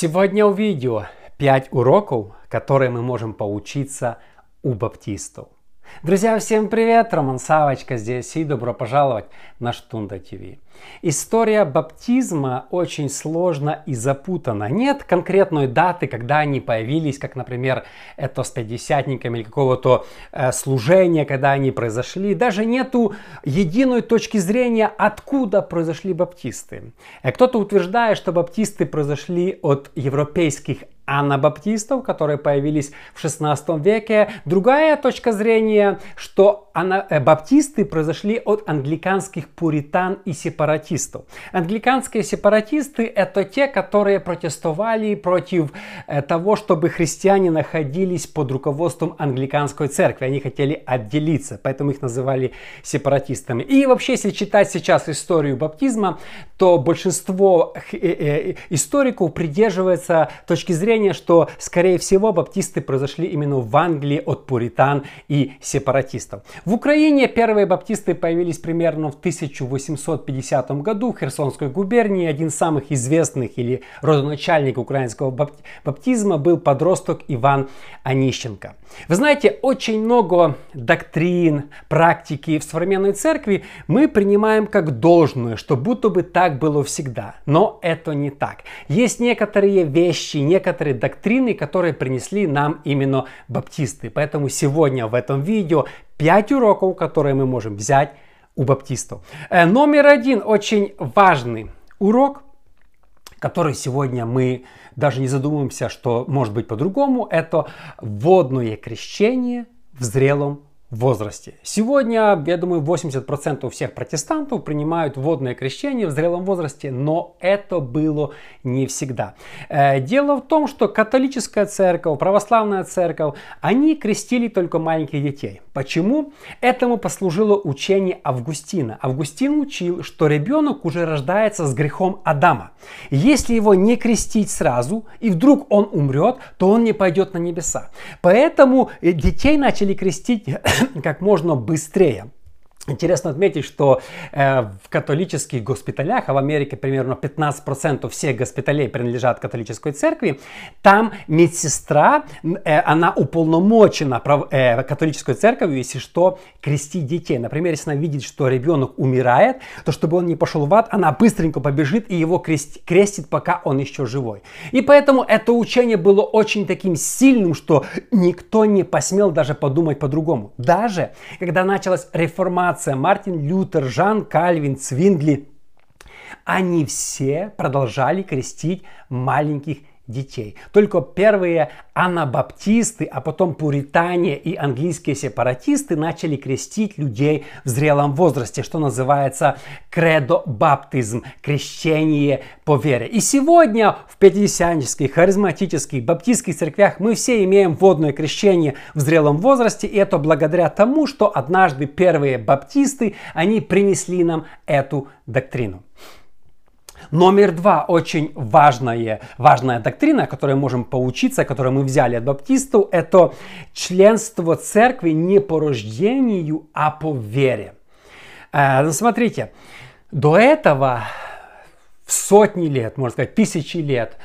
Сегодня увидео 5 уроков, которые мы можем поучиться у баптистов. Друзья, всем привет! Роман Савочка здесь и добро пожаловать на Штунда ТВ. История баптизма очень сложна и запутана. Нет конкретной даты, когда они появились, как, например, это с пятидесятниками или какого-то э, служения, когда они произошли. Даже нету единой точки зрения, откуда произошли баптисты. Э, кто-то утверждает, что баптисты произошли от европейских анабаптистов, которые появились в 16 веке. Другая точка зрения, что э, баптисты произошли от англиканских пуритан и сепаратистов. Англиканские сепаратисты это те, которые протестовали против э, того, чтобы христиане находились под руководством англиканской церкви. Они хотели отделиться, поэтому их называли сепаратистами. И вообще, если читать сейчас историю баптизма, то большинство э, историков придерживается точки зрения, зрения, что, скорее всего, баптисты произошли именно в Англии от пуритан и сепаратистов. В Украине первые баптисты появились примерно в 1850 году в Херсонской губернии. Один из самых известных или родоначальников украинского баптизма был подросток Иван Онищенко. Вы знаете, очень много доктрин, практики в современной церкви мы принимаем как должное, что будто бы так было всегда. Но это не так. Есть некоторые вещи, некоторые некоторые доктрины, которые принесли нам именно баптисты. Поэтому сегодня в этом видео 5 уроков, которые мы можем взять у баптистов. Э, номер один, очень важный урок, который сегодня мы даже не задумываемся, что может быть по-другому, это водное крещение в зрелом возрасте. Сегодня, я думаю, 80% всех протестантов принимают водное крещение в зрелом возрасте, но это было не всегда. Э, дело в том, что католическая церковь, православная церковь, они крестили только маленьких детей. Почему? Этому послужило учение Августина. Августин учил, что ребенок уже рождается с грехом Адама. Если его не крестить сразу, и вдруг он умрет, то он не пойдет на небеса. Поэтому э, детей начали крестить как можно быстрее. Интересно отметить, что э, в католических госпиталях, а в Америке примерно 15% всех госпиталей принадлежат католической церкви, там медсестра, э, она уполномочена прав, э, католической церковью, если что, крестить детей. Например, если она видит, что ребенок умирает, то чтобы он не пошел в ад, она быстренько побежит и его крест, крестит, пока он еще живой. И поэтому это учение было очень таким сильным, что никто не посмел даже подумать по-другому. Даже когда началась реформация реформация, Мартин Лютер, Жан Кальвин, Цвингли, они все продолжали крестить маленьких детей. Только первые анабаптисты, а потом пуритане и английские сепаратисты начали крестить людей в зрелом возрасте, что называется кредо-баптизм, крещение по вере. И сегодня в пятидесятнических, харизматических, баптистских церквях мы все имеем водное крещение в зрелом возрасте, и это благодаря тому, что однажды первые баптисты, они принесли нам эту доктрину. Номер два, очень важная, важная доктрина, которой можем поучиться, которую мы взяли от баптистов, это членство церкви не по рождению, а по вере. Э, ну, смотрите, до этого в сотни лет, можно сказать, тысячи лет,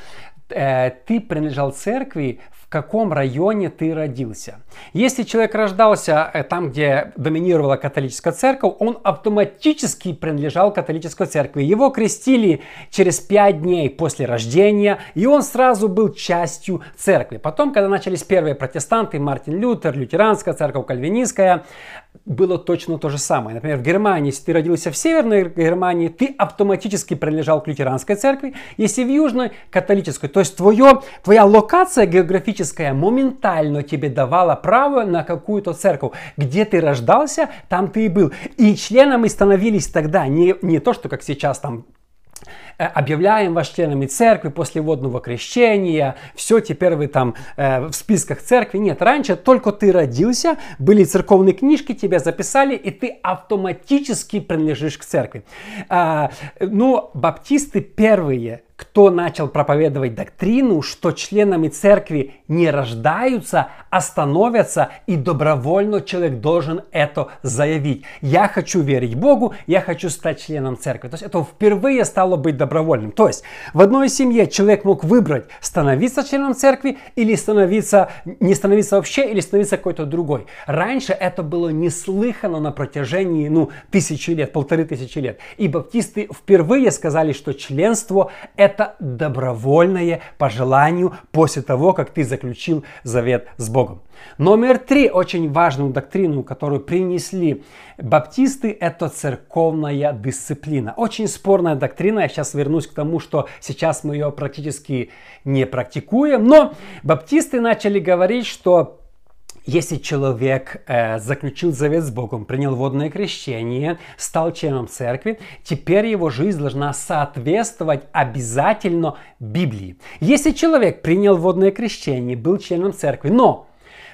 э, ты принадлежал церкви каком районе ты родился. Если человек рождался э, там, где доминировала католическая церковь, он автоматически принадлежал католической церкви. Его крестили через пять дней после рождения, и он сразу был частью церкви. Потом, когда начались первые протестанты, Мартин Лютер, лютеранская церковь, кальвинистская, было точно то же самое. Например, в Германии, если ты родился в Северной Германии, ты автоматически принадлежал к лютеранской церкви, если в Южной – католической. То есть твое, твоя локация географическая моментально тебе давала право на какую-то церковь. Где ты рождался, там ты и был. И членами становились тогда не, не то, что как сейчас там объявляем вас членами церкви после водного крещения, все, теперь вы там э, в списках церкви. Нет, раньше только ты родился, были церковные книжки, тебя записали, и ты автоматически принадлежишь к церкви. А, ну, баптисты первые, кто начал проповедовать доктрину, что членами церкви не рождаются, а становятся, и добровольно человек должен это заявить. Я хочу верить Богу, я хочу стать членом церкви. То есть это впервые стало быть добровольным. То есть в одной семье человек мог выбрать становиться членом церкви или становиться, не становиться вообще, или становиться какой-то другой. Раньше это было неслыхано на протяжении ну, тысячи лет, полторы тысячи лет. И баптисты впервые сказали, что членство это добровольное по желанию после того, как ты заключил завет с Богом. Номер три, очень важную доктрину, которую принесли баптисты, это церковная дисциплина. Очень спорная доктрина, я сейчас вернусь к тому, что сейчас мы ее практически не практикуем, но баптисты начали говорить, что если человек э, заключил завет с Богом, принял водное крещение, стал членом церкви, теперь его жизнь должна соответствовать обязательно Библии. Если человек принял водное крещение, был членом церкви, но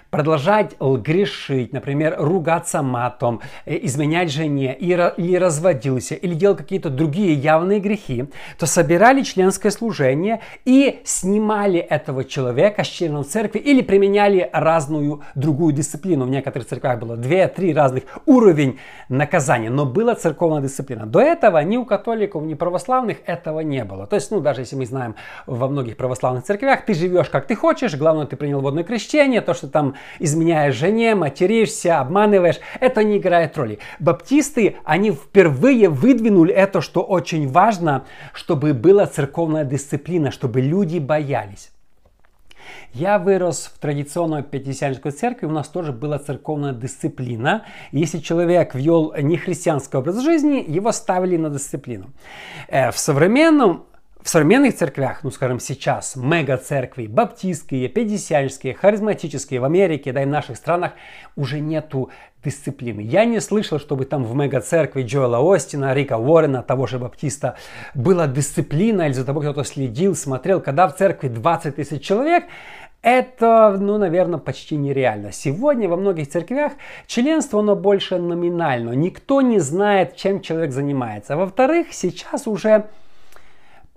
продолжать грешить, например, ругаться матом, э, изменять жене, или разводился, или делал какие-то другие явные грехи, то собирали членское служение и снимали этого человека с членом церкви или применяли разную другую дисциплину. В некоторых церквях было 2-3 разных уровень наказания, но была церковная дисциплина. До этого ни у католиков, ни православных этого не было. То есть, ну, даже если мы знаем во многих православных церквях, ты живешь как ты хочешь, главное, ты принял водное крещение, то, что там изменяешь жене, материшься, обманываешь, это не играет роли. Баптисты, они впервые выдвинули это, что очень важно, чтобы была церковная дисциплина, чтобы люди боялись. Я вырос в традиционной пятидесятнической церкви, у нас тоже была церковная дисциплина. Если человек вел нехристианский образ жизни, его ставили на дисциплину. Э, в современном в современных церквях, ну скажем сейчас, мега-церкви, баптистские, пятидесятнические, харизматические в Америке, да и в наших странах уже нету дисциплины. Я не слышал, чтобы там в мега-церкви Джоэла Остина, Рика Уоррена, того же баптиста, была дисциплина или за того кто-то следил, смотрел. Когда в церкви 20 тысяч человек, это, ну, наверное, почти нереально. Сегодня во многих церквях членство, оно больше номинально. Никто не знает, чем человек занимается. Во-вторых, сейчас уже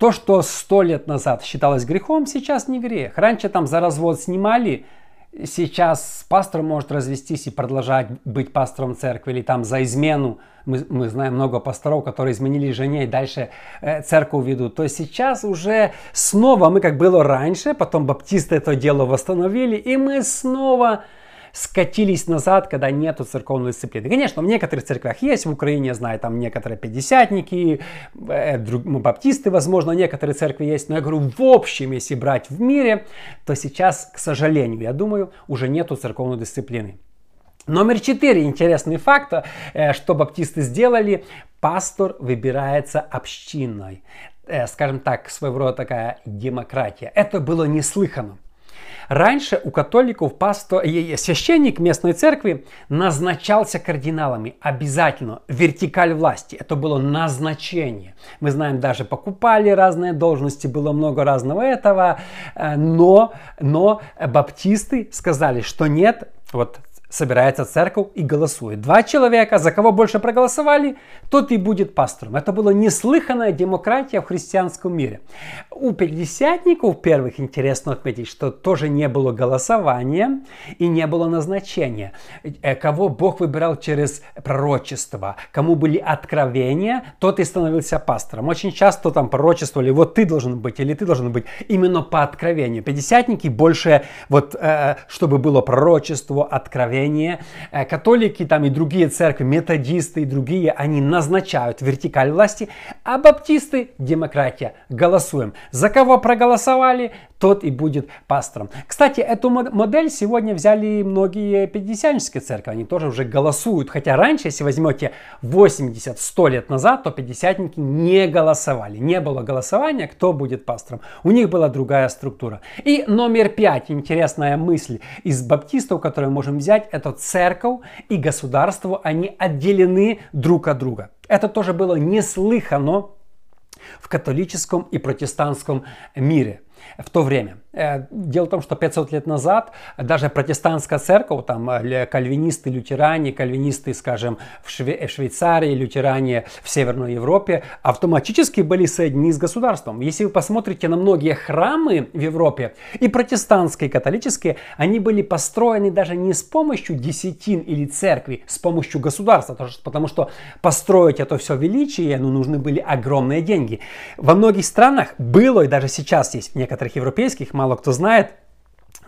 то, что сто лет назад считалось грехом, сейчас не грех. Раньше там за развод снимали, сейчас пастор может развестись и продолжать быть пастором церкви, или там за измену. Мы, мы знаем много пасторов, которые изменили жене и дальше э, церковь ведут. То есть сейчас уже снова мы, как было раньше, потом баптисты это дело восстановили, и мы снова скатились назад, когда нету церковной дисциплины. Конечно, в некоторых церквях есть, в Украине, я знаю, там некоторые пятидесятники, э, ну, баптисты, возможно, некоторые церкви есть, но я говорю, в общем, если брать в мире, то сейчас, к сожалению, я думаю, уже нету церковной дисциплины. Номер четыре. Интересный факт, э, что баптисты сделали. Пастор выбирается общиной. Э, скажем так, своего рода такая демократия. Это было неслыханно. Раньше у католиков пастор, священник местной церкви назначался кардиналами обязательно. Вертикаль власти. Это было назначение. Мы знаем, даже покупали разные должности, было много разного этого. Э, но, но баптисты сказали, что нет, вот собирается церковь и голосует. Два человека, за кого больше проголосовали, тот и будет пастором. Это была неслыханная демократия в христианском мире. У пятидесятников первых интересно отметить, что тоже не было голосования и не было назначения. Э, кого Бог выбирал через пророчество, кому были откровения, тот и становился пастором. Очень часто там пророчествовали, вот ты должен быть или ты должен быть именно по откровению. Пятидесятники больше, вот, э, чтобы было пророчество, откровение. Э, католики там и другие церкви, методисты и другие, они назначают вертикаль власти, а баптисты – демократия. Голосуем. За кого проголосовали, тот и будет пастором. Кстати, эту модель сегодня взяли многие пятидесятнические церкви. Они тоже уже голосуют. Хотя раньше, если возьмете 80-100 лет назад, то пятидесятники не голосовали. Не было голосования, кто будет пастором. У них была другая структура. И номер пять, интересная мысль из баптистов, которую можем взять, это церковь и государство, они отделены друг от друга. Это тоже было неслыхано в католическом и протестантском мире. В то время. Э, дело в том, что 500 лет назад даже протестантская церковь, там э, кальвинисты, лютеране, кальвинисты, скажем, в, Шве- в Швейцарии, лютеране в Северной Европе, автоматически были соединены с государством. Если вы посмотрите на многие храмы в Европе, и протестантские, и католические, они были построены даже не с помощью десятин или церкви, с помощью государства, потому что построить это все величие, ну, нужны были огромные деньги. Во многих странах было, и даже сейчас есть в некоторых европейских, мало кто знает,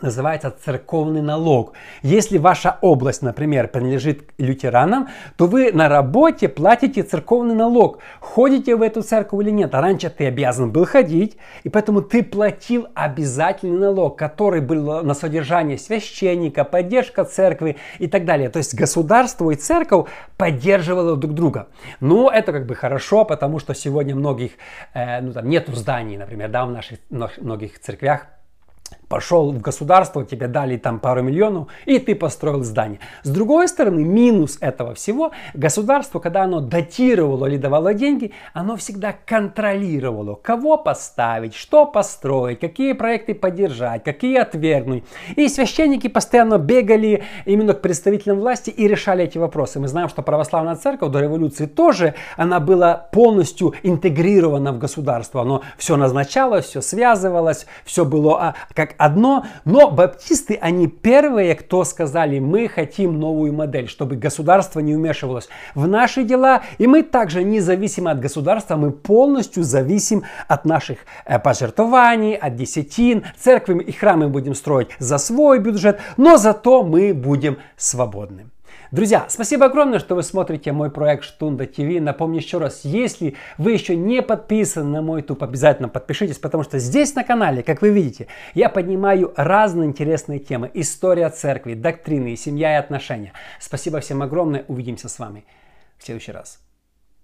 называется церковный налог. Если ваша область, например, принадлежит лютеранам, то вы на работе платите церковный налог. Ходите в эту церковь или нет. А раньше ты обязан был ходить, и поэтому ты платил обязательный налог, который был на содержание священника, поддержка церкви и так далее. То есть государство и церковь поддерживало друг друга. Но это как бы хорошо, потому что сегодня многих, э, ну там нету зданий, например, да, в наших многих церквях пошел в государство, тебе дали там пару миллионов, и ты построил здание. С другой стороны, минус этого всего, государство, когда оно датировало или давало деньги, оно всегда контролировало, кого поставить, что построить, какие проекты поддержать, какие отвергнуть. И священники постоянно бегали именно к представителям власти и решали эти вопросы. Мы знаем, что православная церковь до революции тоже, она была полностью интегрирована в государство. Оно все назначалось, все связывалось, все было а, одно, но баптисты, они первые, кто сказали, мы хотим новую модель, чтобы государство не вмешивалось в наши дела, и мы также независимы от государства, мы полностью зависим от наших э, пожертвований, от десятин, церкви и храмы будем строить за свой бюджет, но зато мы будем свободны. Друзья, спасибо огромное, что вы смотрите мой проект Штунда ТВ. Напомню еще раз, если вы еще не подписаны на мой YouTube, обязательно подпишитесь, потому что здесь на канале, как вы видите, я поднимаю разные интересные темы. История церкви, доктрины, семья и отношения. Спасибо всем огромное. Увидимся с вами в следующий раз.